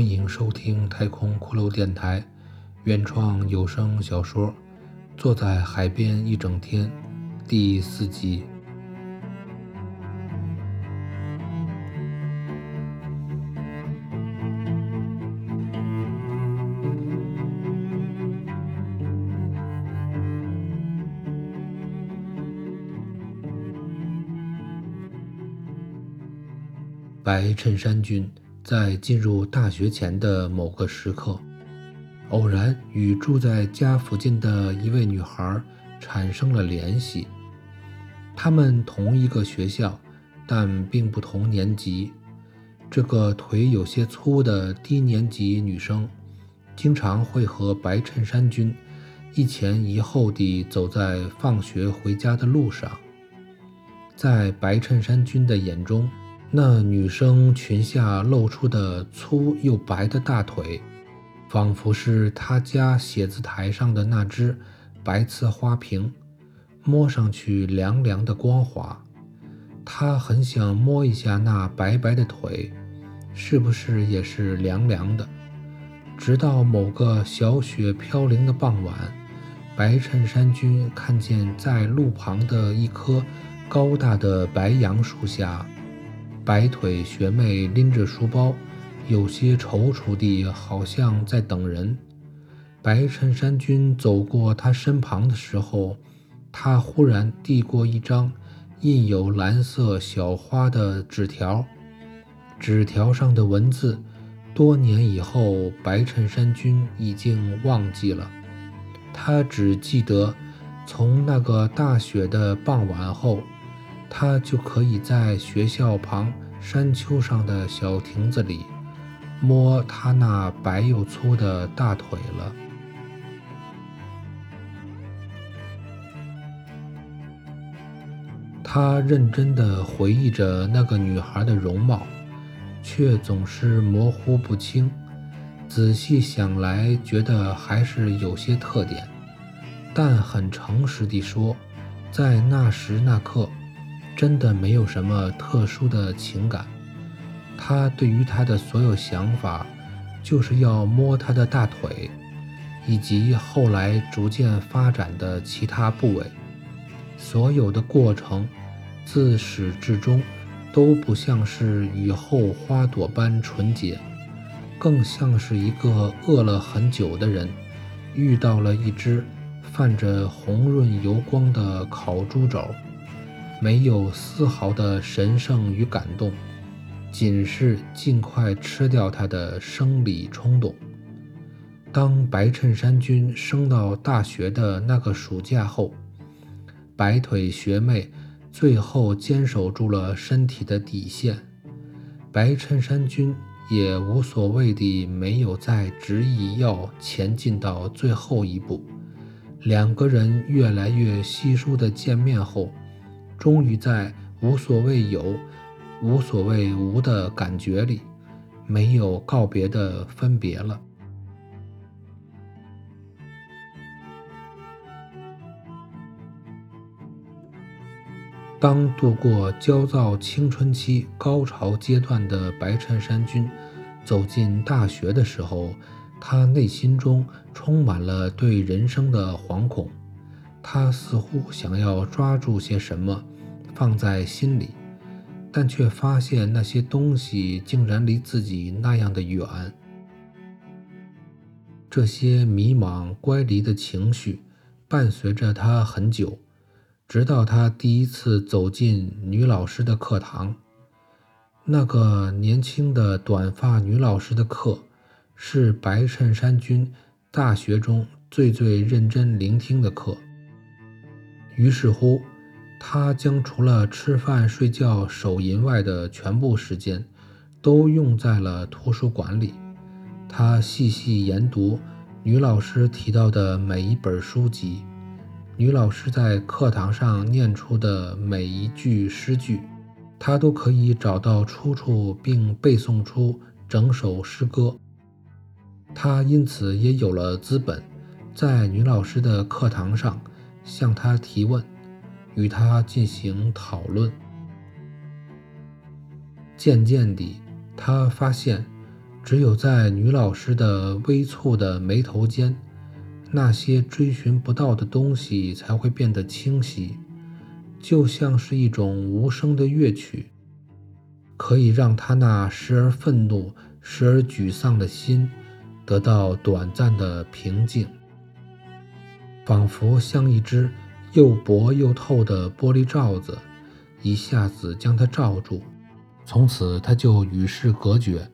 欢迎收听太空骷髅电台原创有声小说《坐在海边一整天》第四集。白衬衫君。在进入大学前的某个时刻，偶然与住在家附近的一位女孩产生了联系。他们同一个学校，但并不同年级。这个腿有些粗的低年级女生，经常会和白衬衫君一前一后地走在放学回家的路上。在白衬衫君的眼中，那女生裙下露出的粗又白的大腿，仿佛是她家写字台上的那只白瓷花瓶，摸上去凉凉的光滑。她很想摸一下那白白的腿，是不是也是凉凉的？直到某个小雪飘零的傍晚，白衬衫君看见在路旁的一棵高大的白杨树下。白腿学妹拎着书包，有些踌躇地，好像在等人。白衬衫君走过她身旁的时候，他忽然递过一张印有蓝色小花的纸条。纸条上的文字，多年以后，白衬衫君已经忘记了。他只记得，从那个大雪的傍晚后。他就可以在学校旁山丘上的小亭子里摸他那白又粗的大腿了。他认真地回忆着那个女孩的容貌，却总是模糊不清。仔细想来，觉得还是有些特点。但很诚实地说，在那时那刻。真的没有什么特殊的情感，他对于他的所有想法，就是要摸他的大腿，以及后来逐渐发展的其他部位。所有的过程，自始至终，都不像是雨后花朵般纯洁，更像是一个饿了很久的人，遇到了一只泛着红润油光的烤猪肘。没有丝毫的神圣与感动，仅是尽快吃掉他的生理冲动。当白衬衫君升到大学的那个暑假后，白腿学妹最后坚守住了身体的底线，白衬衫君也无所谓地没有再执意要前进到最后一步。两个人越来越稀疏的见面后。终于在无所谓有、无所谓无的感觉里，没有告别的分别了。当度过焦躁青春期高潮阶段的白衬衫君走进大学的时候，他内心中充满了对人生的惶恐。他似乎想要抓住些什么，放在心里，但却发现那些东西竟然离自己那样的远。这些迷茫、乖离的情绪伴随着他很久，直到他第一次走进女老师的课堂。那个年轻的短发女老师的课，是白衬衫君大学中最最认真聆听的课。于是乎，他将除了吃饭、睡觉、手淫外的全部时间，都用在了图书馆里。他细细研读女老师提到的每一本书籍，女老师在课堂上念出的每一句诗句，他都可以找到出处，并背诵出整首诗歌。他因此也有了资本，在女老师的课堂上。向她提问，与他进行讨论。渐渐地，他发现，只有在女老师的微蹙的眉头间，那些追寻不到的东西才会变得清晰，就像是一种无声的乐曲，可以让他那时而愤怒、时而沮丧的心得到短暂的平静，仿佛像一只又薄又透的玻璃罩子，一下子将它罩住，从此他就与世隔绝。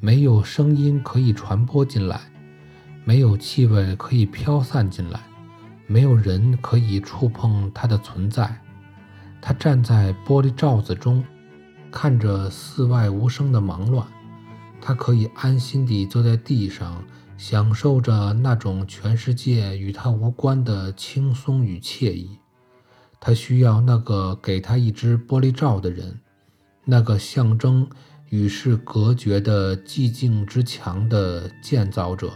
没有声音可以传播进来，没有气味可以飘散进来，没有人可以触碰它的存在。他站在玻璃罩子中，看着四外无声的忙乱。他可以安心地坐在地上，享受着那种全世界与他无关的轻松与惬意。他需要那个给他一只玻璃罩的人，那个象征。与世隔绝的寂静之墙的建造者，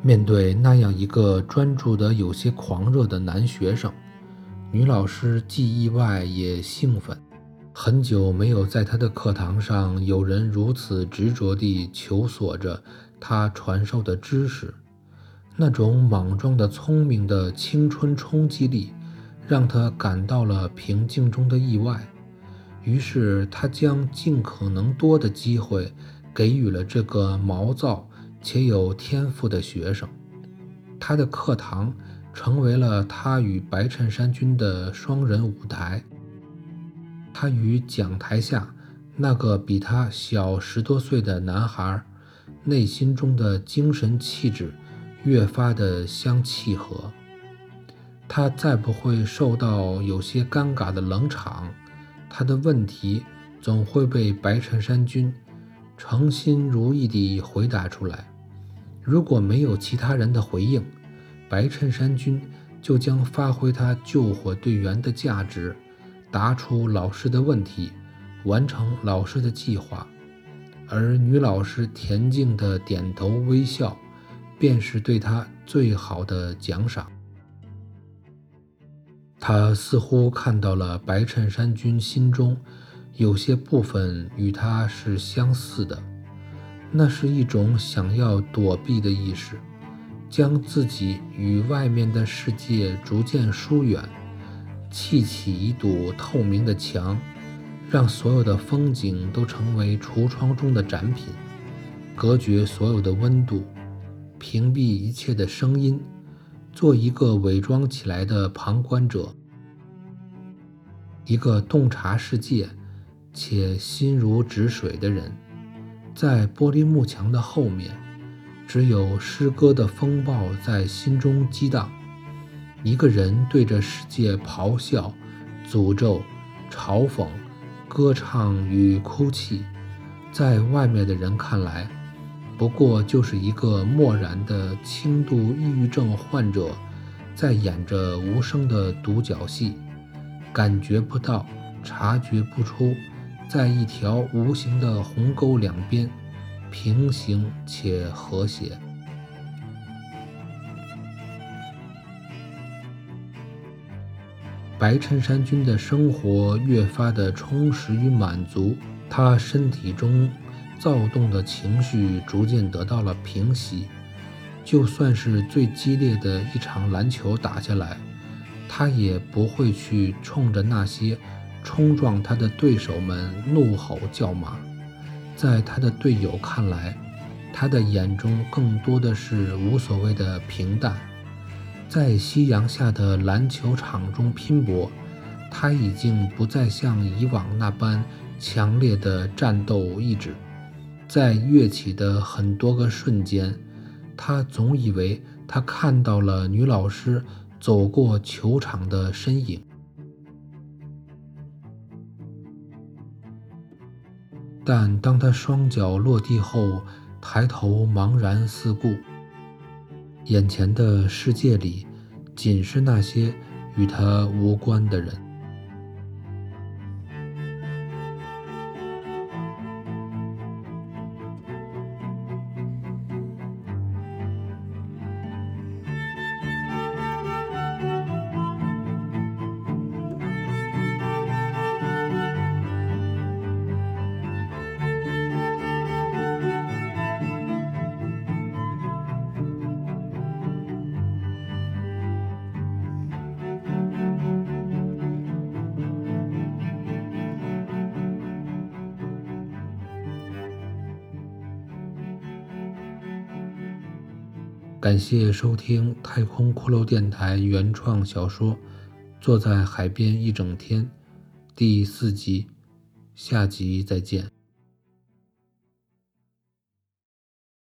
面对那样一个专注的有些狂热的男学生，女老师既意外也兴奋。很久没有在他的课堂上有人如此执着地求索着他传授的知识。那种莽撞的、聪明的青春冲击力，让他感到了平静中的意外。于是，他将尽可能多的机会给予了这个毛躁且有天赋的学生。他的课堂成为了他与白衬衫君的双人舞台。他与讲台下那个比他小十多岁的男孩内心中的精神气质。越发的相契合，他再不会受到有些尴尬的冷场，他的问题总会被白衬衫君诚心如意地回答出来。如果没有其他人的回应，白衬衫君就将发挥他救火队员的价值，答出老师的问题，完成老师的计划，而女老师恬静的点头微笑。便是对他最好的奖赏。他似乎看到了白衬衫君心中有些部分与他是相似的，那是一种想要躲避的意识，将自己与外面的世界逐渐疏远，砌起一堵透明的墙，让所有的风景都成为橱窗中的展品，隔绝所有的温度。屏蔽一切的声音，做一个伪装起来的旁观者，一个洞察世界且心如止水的人。在玻璃幕墙的后面，只有诗歌的风暴在心中激荡。一个人对着世界咆哮、诅咒、嘲讽、歌唱与哭泣，在外面的人看来。不过就是一个漠然的轻度抑郁症患者，在演着无声的独角戏，感觉不到，察觉不出，在一条无形的鸿沟两边，平行且和谐。白衬衫君的生活越发的充实与满足，他身体中。躁动的情绪逐渐得到了平息，就算是最激烈的一场篮球打下来，他也不会去冲着那些冲撞他的对手们怒吼叫骂。在他的队友看来，他的眼中更多的是无所谓的平淡。在夕阳下的篮球场中拼搏，他已经不再像以往那般强烈的战斗意志。在跃起的很多个瞬间，他总以为他看到了女老师走过球场的身影。但当他双脚落地后，抬头茫然四顾，眼前的世界里仅是那些与他无关的人。感谢收听太空骷髅电台原创小说《坐在海边一整天》第四集，下集再见。